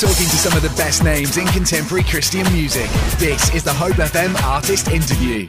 Talking to some of the best names in contemporary Christian music. This is the Hope FM Artist Interview.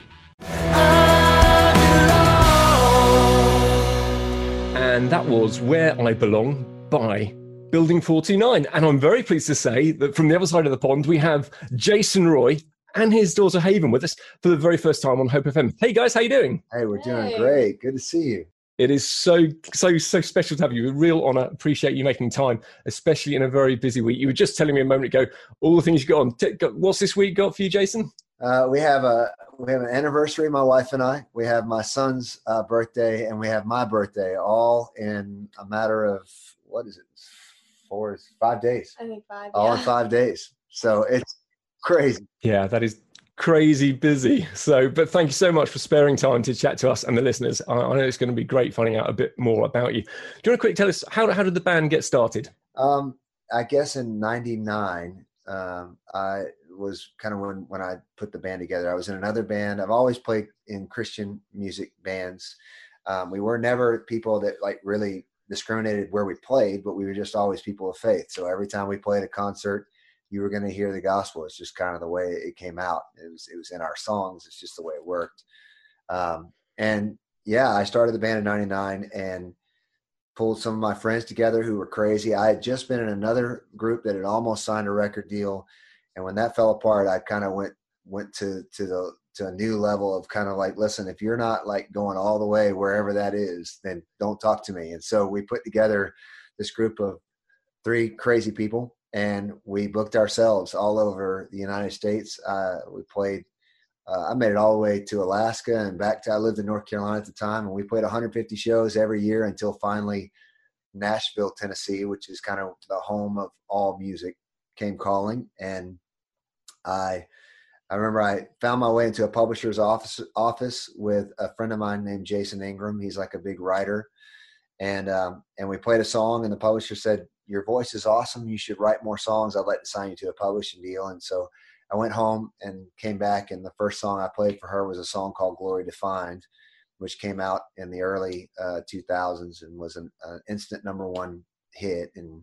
And that was Where I Belong by Building 429. And I'm very pleased to say that from the other side of the pond, we have Jason Roy and his daughter Haven with us for the very first time on Hope FM. Hey guys, how you doing? Hey, we're doing hey. great. Good to see you. It is so so so special to have you. A real honor. Appreciate you making time, especially in a very busy week. You were just telling me a moment ago all the things you got on. What's this week got for you, Jason? Uh, we have a we have an anniversary. My wife and I. We have my son's uh, birthday, and we have my birthday, all in a matter of what is it? Four, five days. I think five. All yeah. in five days. So it's crazy. Yeah, that is crazy busy. So, but thank you so much for sparing time to chat to us and the listeners. I, I know it's going to be great finding out a bit more about you. Do you want to quickly tell us how, how did the band get started? Um, I guess in '99, um, I was kind of when when I put the band together. I was in another band. I've always played in Christian music bands. Um, we were never people that like really discriminated where we played, but we were just always people of faith. So every time we played a concert, you were going to hear the gospel. It's just kind of the way it came out. It was it was in our songs. It's just the way it worked. Um, and yeah, I started the band in '99 and pulled some of my friends together who were crazy. I had just been in another group that had almost signed a record deal, and when that fell apart, I kind of went went to to the to a new level of kind of like, listen, if you're not like going all the way wherever that is, then don't talk to me. And so we put together this group of three crazy people and we booked ourselves all over the United States. Uh, we played. Uh, I made it all the way to Alaska and back to. I lived in North Carolina at the time, and we played 150 shows every year until finally Nashville, Tennessee, which is kind of the home of all music, came calling, and I. I remember I found my way into a publisher's office office with a friend of mine named Jason Ingram. He's like a big writer, and um, and we played a song, and the publisher said, your voice is awesome. You should write more songs. I'd like to sign you to a publishing deal. And so I went home and came back, and the first song I played for her was a song called Glory Defined, which came out in the early uh, 2000s and was an, an, instant number one hit. And,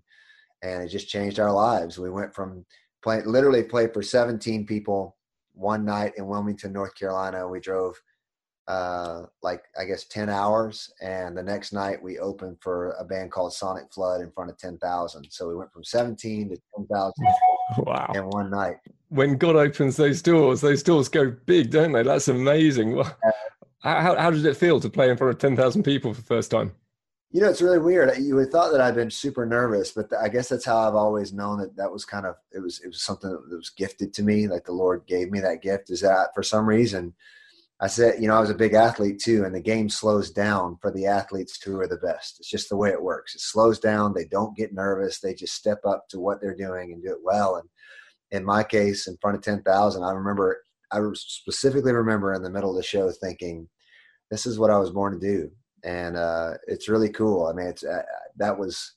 and it just changed our lives. We went from playing, literally played for 17 people one night in Wilmington, North Carolina. We drove uh, like I guess ten hours, and the next night we opened for a band called Sonic Flood in front of ten thousand. So we went from seventeen to ten thousand. Wow! In one night. When God opens those doors, those doors go big, don't they? That's amazing. How how did it feel to play in front of ten thousand people for the first time? You know, it's really weird. You would thought that I'd been super nervous, but I guess that's how I've always known that that was kind of it was it was something that was gifted to me. Like the Lord gave me that gift. Is that for some reason I said, you know, I was a big athlete too, and the game slows down for the athletes who are the best. It's just the way it works. It slows down. They don't get nervous. They just step up to what they're doing and do it well. And in my case, in front of 10,000, I remember, I specifically remember in the middle of the show thinking, this is what I was born to do. And uh, it's really cool. I mean, it's, uh, that was,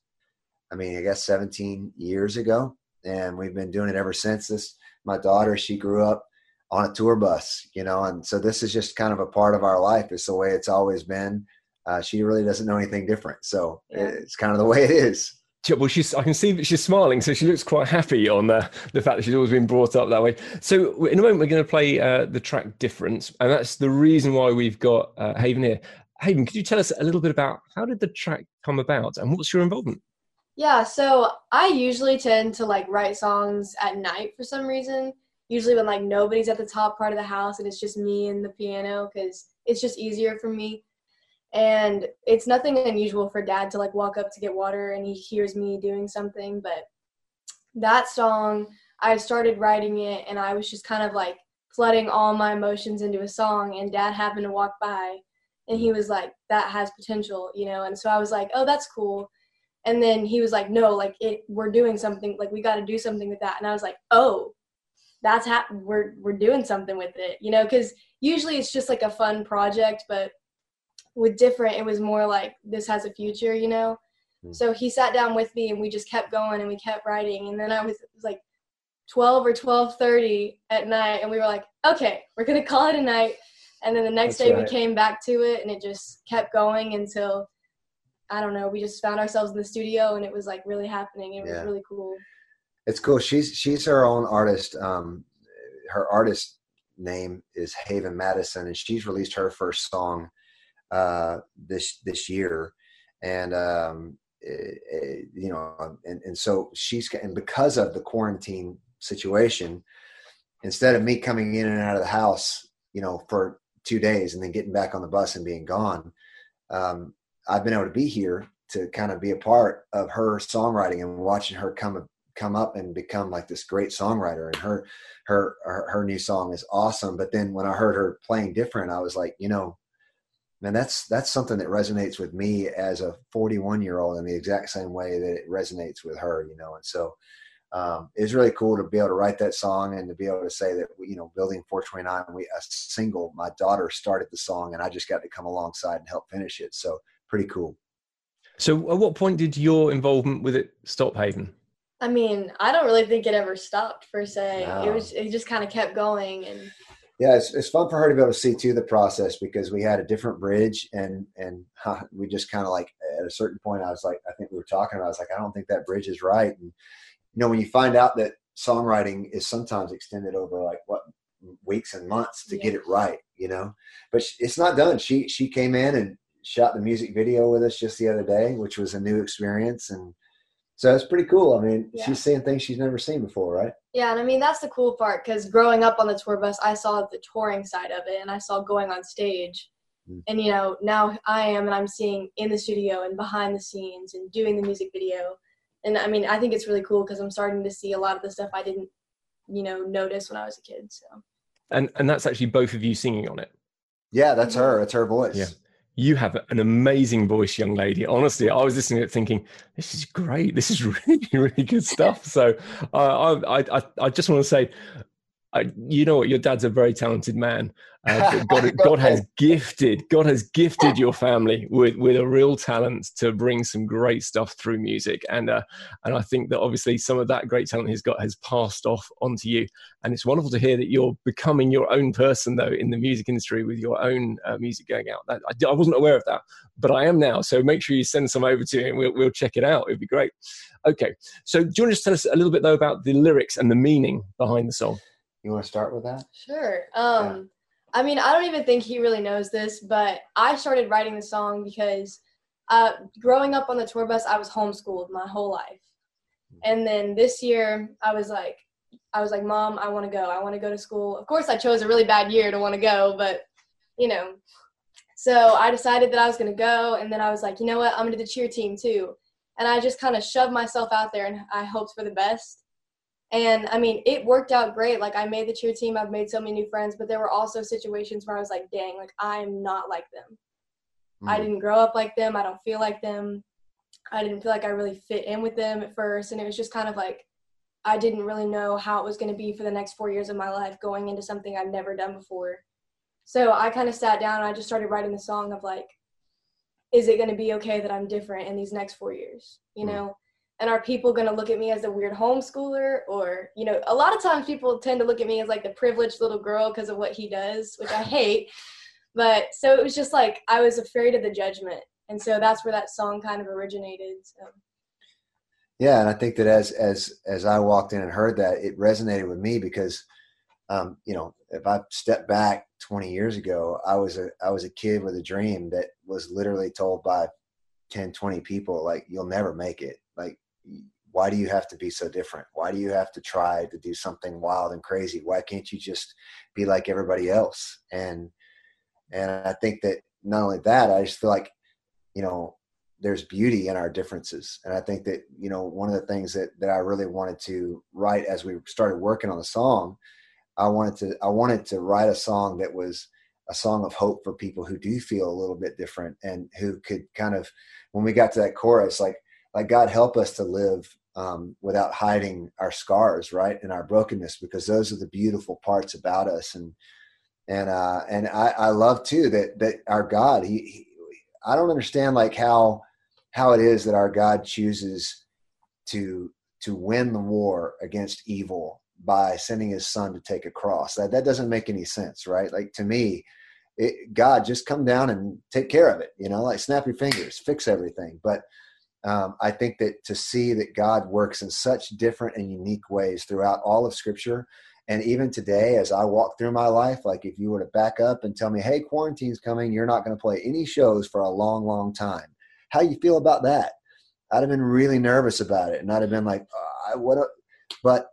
I mean, I guess 17 years ago. And we've been doing it ever since. This, my daughter, she grew up on a tour bus, you know, and so this is just kind of a part of our life. It's the way it's always been. Uh, she really doesn't know anything different, so yeah. it's kind of the way it is. Well, she's. I can see that she's smiling, so she looks quite happy on the the fact that she's always been brought up that way. So, in a moment, we're going to play uh, the track "Difference," and that's the reason why we've got uh, Haven here. Haven, could you tell us a little bit about how did the track come about, and what's your involvement? Yeah, so I usually tend to like write songs at night for some reason usually when like nobody's at the top part of the house and it's just me and the piano because it's just easier for me. And it's nothing unusual for dad to like walk up to get water and he hears me doing something but that song i started writing it and i was just kind of like flooding all my emotions into a song and dad happened to walk by and he was like that has potential you know? And so i was like oh that's cool. And then he was like no like it we're doing something like we got to do something with that. And i was like oh that's how we're we're doing something with it you know because usually it's just like a fun project but with different it was more like this has a future you know? Mm. so he sat down with me and we just kept going and we kept writing and then i was, was like 12 or 12.30 at night and we were like okay we're gonna call it a night. And then the next That's day right. we came back to it and it just kept going until i don't know we just found ourselves in the studio and it was like really happening. It was really cool It's cool. She's she's her own artist. Um, her artist name is Haven Madison, and she's released her first song uh, this this year, and um, it, it, you know, and, and so she's and because of the quarantine situation, instead of me coming in and out of the house, you know, for two days and then getting back on the bus and being gone, um, I've been able to be here to kind of be a part of her songwriting and watching her come come up and become like this great songwriter and her, her her her new song is awesome. But then when i heard her playing different i was like you know man that's that's something that resonates with me as a 41 year old in the exact same way that it resonates with her you know? And so um, it's really cool to be able to write that song and to be able to say that you know building 429 we a single my daughter started the song and i just got to come alongside and help finish it. So pretty cool. So at what point did your involvement with it stop haven i mean i don't really think it ever stopped per se no. it was it just kind of kept going and yeah it's, it's fun for her to be able to see too the process because we had a different bridge and and we just kind of like at a certain point i was like i think we were talking about i was like i don't think that bridge is right and you know when you find out that songwriting is sometimes extended over like what weeks and months to yeah. get it right you know but it's not done she she came in and shot the music video with us just the other day which was a new experience and so it's pretty cool i mean yeah. she's seeing things she's never seen before right yeah and i mean that's the cool part because growing up on the tour bus i saw the touring side of it and i saw going on stage mm. and you know now i am and i'm seeing in the studio and behind the scenes and doing the music video and I mean, I think it's really cool because I'm starting to see a lot of the stuff I didn't, you know, notice when I was a kid. So. And and that's actually both of you singing on it. Yeah, that's her. It's her voice. Yeah. You have an amazing voice, young lady. Honestly, I was listening to it thinking, this is great. This is really, really good stuff. So uh, I, I, I just want to say, I, you know what? Your dad's a very talented man. Uh, God, God has gifted, God has gifted your family with, with a real talent to bring some great stuff through music, and uh, and I think that obviously some of that great talent he's got has passed off onto you, and it's wonderful to hear that you're becoming your own person though in the music industry with your own uh, music going out. I, I, wasn't aware of that, but I am now. So make sure you send some over to me, and we'll, we'll check it out. It'd be great. Okay, so do you want to just tell us a little bit though about the lyrics and the meaning behind the song? You want to start with that? Sure. Um, yeah. I mean, I don't even think he really knows this, but I started writing the song because uh, growing up on the tour bus, I was homeschooled my whole life. And then this year, I was like, I was like, Mom, I want to go. I want to go to school. Of course, I chose a really bad year to want to go, but you know. So I decided that I was going to go, and then I was like, you know what? I'm going to do the cheer team too. And I just kind of shoved myself out there, and I hoped for the best. And I mean, it worked out great. Like I made the cheer team, I've made so many new friends, but there were also situations where I was like, dang, like I'm not like them. Mm-hmm. I didn't grow up like them. I don't feel like them. I didn't feel like I really fit in with them at first. And it was just kind of like, I didn't really know how it was going to be for the next four years of my life going into something I've never done before. So I kind of sat down and I just started writing the song of like, is it going to be okay that I'm different in these next four years? You mm-hmm. know? And are people going to look at me as a weird homeschooler? Or you know a lot of times people tend to look at me as like the privileged little girl because of what he does which i hate. But so it was just like i was afraid of the judgment. And so that's where that song kind of originated so. Yeah and i think that as as as i walked in and heard that it resonated with me because um, you know if i step back 20 years ago i was a i was a kid with a dream that was literally told by 10 20 people like you'll never make it. Like why do you have to be so different? Why do you have to try to do something wild and crazy? Why can't you just be like everybody else? And and I think that not only that, I just feel like, you know, there's beauty in our differences. And I think that, you know, one of the things that that I really wanted to write as we started working on the song, I wanted to I wanted to write a song that was a song of hope for people who do feel a little bit different and who could kind of when we got to that chorus like like God help us to live um, without hiding our scars, right, and our brokenness, because those are the beautiful parts about us. And and uh, and I, I love too that that our God, he, he, I don't understand like how how it is that our God chooses to to win the war against evil by sending His Son to take a cross. That that doesn't make any sense, right? Like to me. It, God, just come down and take care of it. You know, like snap your fingers, fix everything. But um, I think that to see that God works in such different and unique ways throughout all of Scripture, and even today, as I walk through my life, like if you were to back up and tell me, "Hey, quarantine's coming, you're not going to play any shows for a long, long time," how you feel about that? I'd have been really nervous about it, and I'd have been like, oh, "What?" A, but,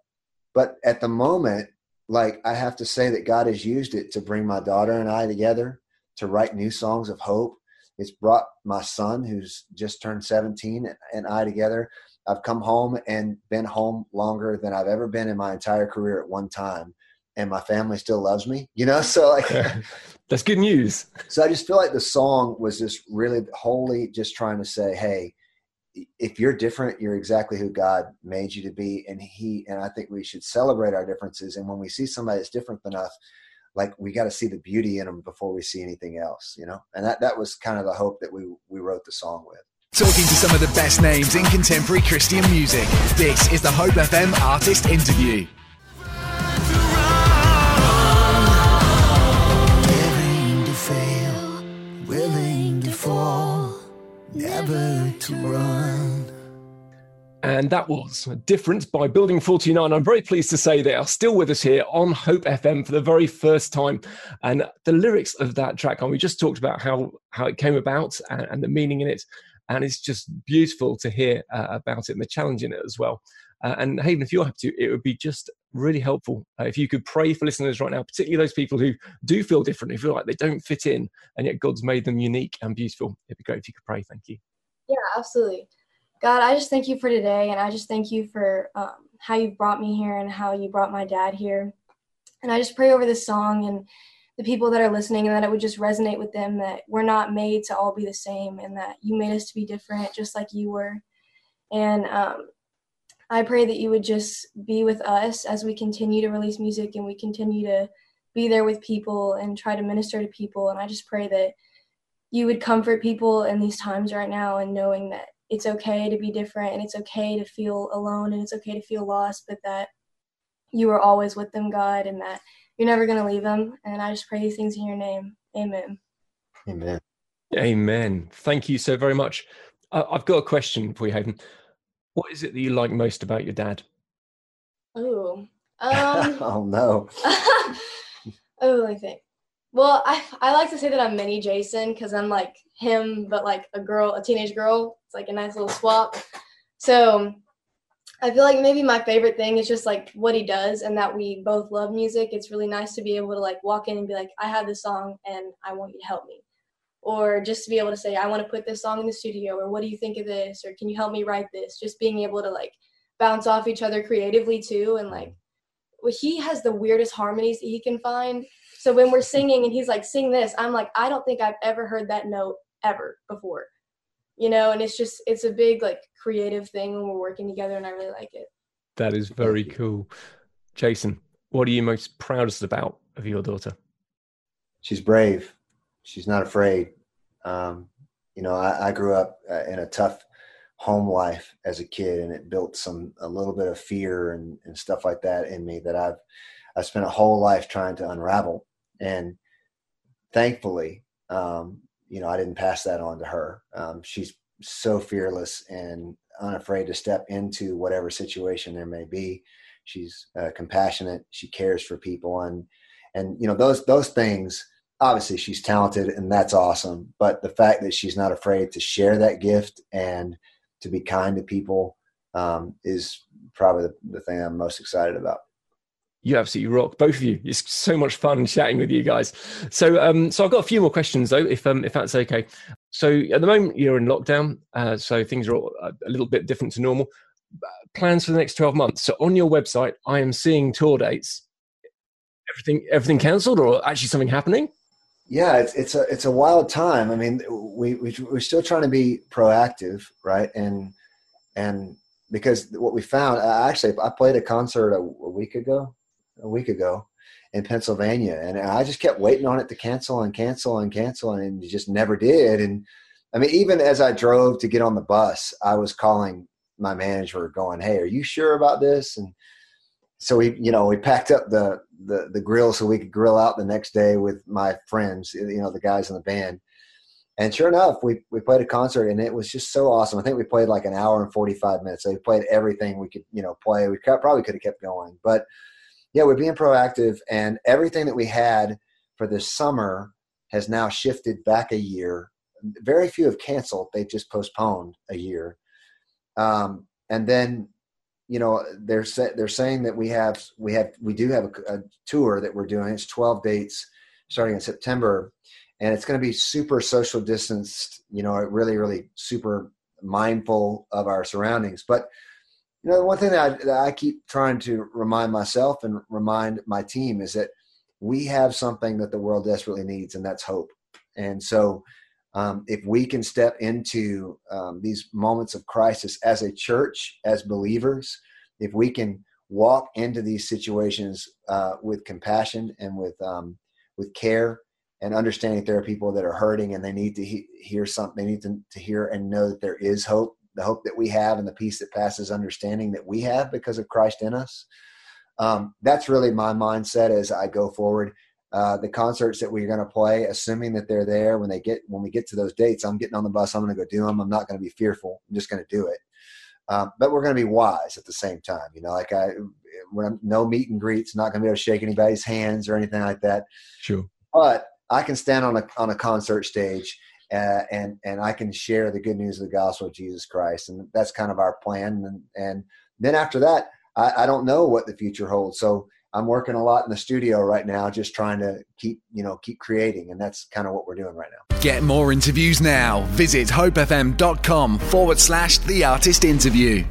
but at the moment, like I have to say that God has used it to bring my daughter and I together to write new songs of hope it's brought my son, who's just turned 17, and I together. I've come home and been home longer than I've ever been in my entire career at one time. And my family still loves me, you know? So, like, that's good news. So, I just feel like the song was just really wholly just trying to say, hey, if you're different, you're exactly who God made you to be. And He, and I think we should celebrate our differences. And when we see somebody that's different than us, like we got to see the beauty in them before we see anything else, you know. And that that was kind of the hope that we we wrote the song with. Talking to some of the best names in contemporary Christian music. This is the Hope FM artist interview. Willing to fail, willing to fall, never to run. And that was Difference by Building 429. I'm very pleased to say they are still with us here on Hope FM for the very first time. And the lyrics of that track, and we just talked about how, how it came about and, and the meaning in it. And it's just beautiful to hear uh, about it and the challenge in it as well. Uh, and Haven, if you're happy to, it would be just really helpful uh, if you could pray for listeners right now, particularly those people who do feel different, who feel like they don't fit in, and yet God's made them unique and beautiful. It'd be great if you could pray. Thank you. Yeah, absolutely. God, I just thank you for today, and I just thank you for um, how you brought me here and how you brought my dad here. And I just pray over this song and the people that are listening, and that it would just resonate with them that we're not made to all be the same, and that you made us to be different, just like you were. And um, I pray that you would just be with us as we continue to release music and we continue to be there with people and try to minister to people. And I just pray that you would comfort people in these times right now and knowing that it's okay to be different and it's okay to feel alone and it's okay to feel lost, but that you are always with them, God, and that you're never going to leave them. And I just pray these things in your name. Amen. Amen. Amen. Thank you so very much. Uh, I've got a question for you, Hayden. What is it that you like most about your dad? Oh, um, oh no. oh, I think. Well, I I like to say that I'm mini Jason because I'm like him, but like a girl, a teenage girl. It's like a nice little swap. So I feel like maybe my favorite thing is just like what he does and that we both love music. It's really nice to be able to like walk in and be like, I have this song and I want you to help me. Or just to be able to say, I want to put this song in the studio, or what do you think of this? Or can you help me write this? Just being able to like bounce off each other creatively too. And like, he has the weirdest harmonies that he can find. So when we're singing and he's like, sing this, I'm like, I don't think I've ever heard that note ever before. You know and it's just it's a big like creative thing when we're working together and i really like it. That is very cool. Jason what are you most proudest about of your daughter? She's brave. She's not afraid. Um, you know I, I grew up uh, in a tough home life as a kid and it built some a little bit of fear and, and stuff like that in me that i've i spent a whole life trying to unravel and thankfully um, you know, I didn't pass that on to her. Um, she's so fearless and unafraid to step into whatever situation there may be. She's uh, compassionate. She cares for people, and and you know those those things. Obviously, she's talented, and that's awesome. But the fact that she's not afraid to share that gift and to be kind to people um, is probably the, the thing I'm most excited about you absolutely rock, both of you. It's so much fun chatting with you guys. So, um, so I've got a few more questions though, if um, if that's okay. So, at the moment you're in lockdown, uh, so things are a little bit different to normal. Plans for the next twelve months. So, on your website, I am seeing tour dates. Everything, everything cancelled, or actually something happening? Yeah, it's it's a it's a wild time. I mean, we, we we're still trying to be proactive, right? And and because what we found, actually, I played a concert a, a week ago a week ago in Pennsylvania, and I just kept waiting on it to cancel and cancel and cancel, and it just never did. And I mean, even as I drove to get on the bus, I was calling my manager, going, "Hey, are you sure about this?" And so we, you know, we packed up the the the grill so we could grill out the next day with my friends, you know, the guys in the band. And sure enough, we, we played a concert and it was just so awesome. I think we played like an hour and 45 minutes. So we played everything we could, you know, play. We probably could have kept going, but yeah, we're being proactive and everything that we had for this summer has now shifted back a year. Very few have canceled. they've just postponed a year. Um, and then, you know, they're sa- they're saying that we have we have we do have a, a tour that we're doing. It's 12 dates starting in September and it's going to be super social distanced you know really really super mindful of our surroundings but you know the one thing that I, that I, keep trying to remind myself and remind my team is that we have something that the world desperately needs and that's hope. And so um, if we can step into um, these moments of crisis as a church as believers if we can walk into these situations uh, with compassion and with um, with care and understanding that there are people that are hurting and they need to he- hear something they need to, to hear and know that there is hope the hope that we have and the peace that passes understanding that we have because of christ in us. Um, that's really my mindset as i go forward. Uh, the concerts that we're going to play assuming that they're there when they get when we get to those dates i'm getting on the bus i'm going to go do them i'm not going to be fearful. I'm just going to do it. Um, but we're going to be wise at the same time you know like i when I'm, no meet and greets not going to be able to shake anybody's hands or anything like that. Sure. But I can stand on a on a concert stage uh, and and I can share the good news of the gospel of Jesus Christ, and that's kind of our plan. And and then after that, I, I don't know what the future holds. So I'm working a lot in the studio right now, just trying to keep you know keep creating, and that's kind of what we're doing right now. Get more interviews now. Visit hopefm.com forward slash the artist interview.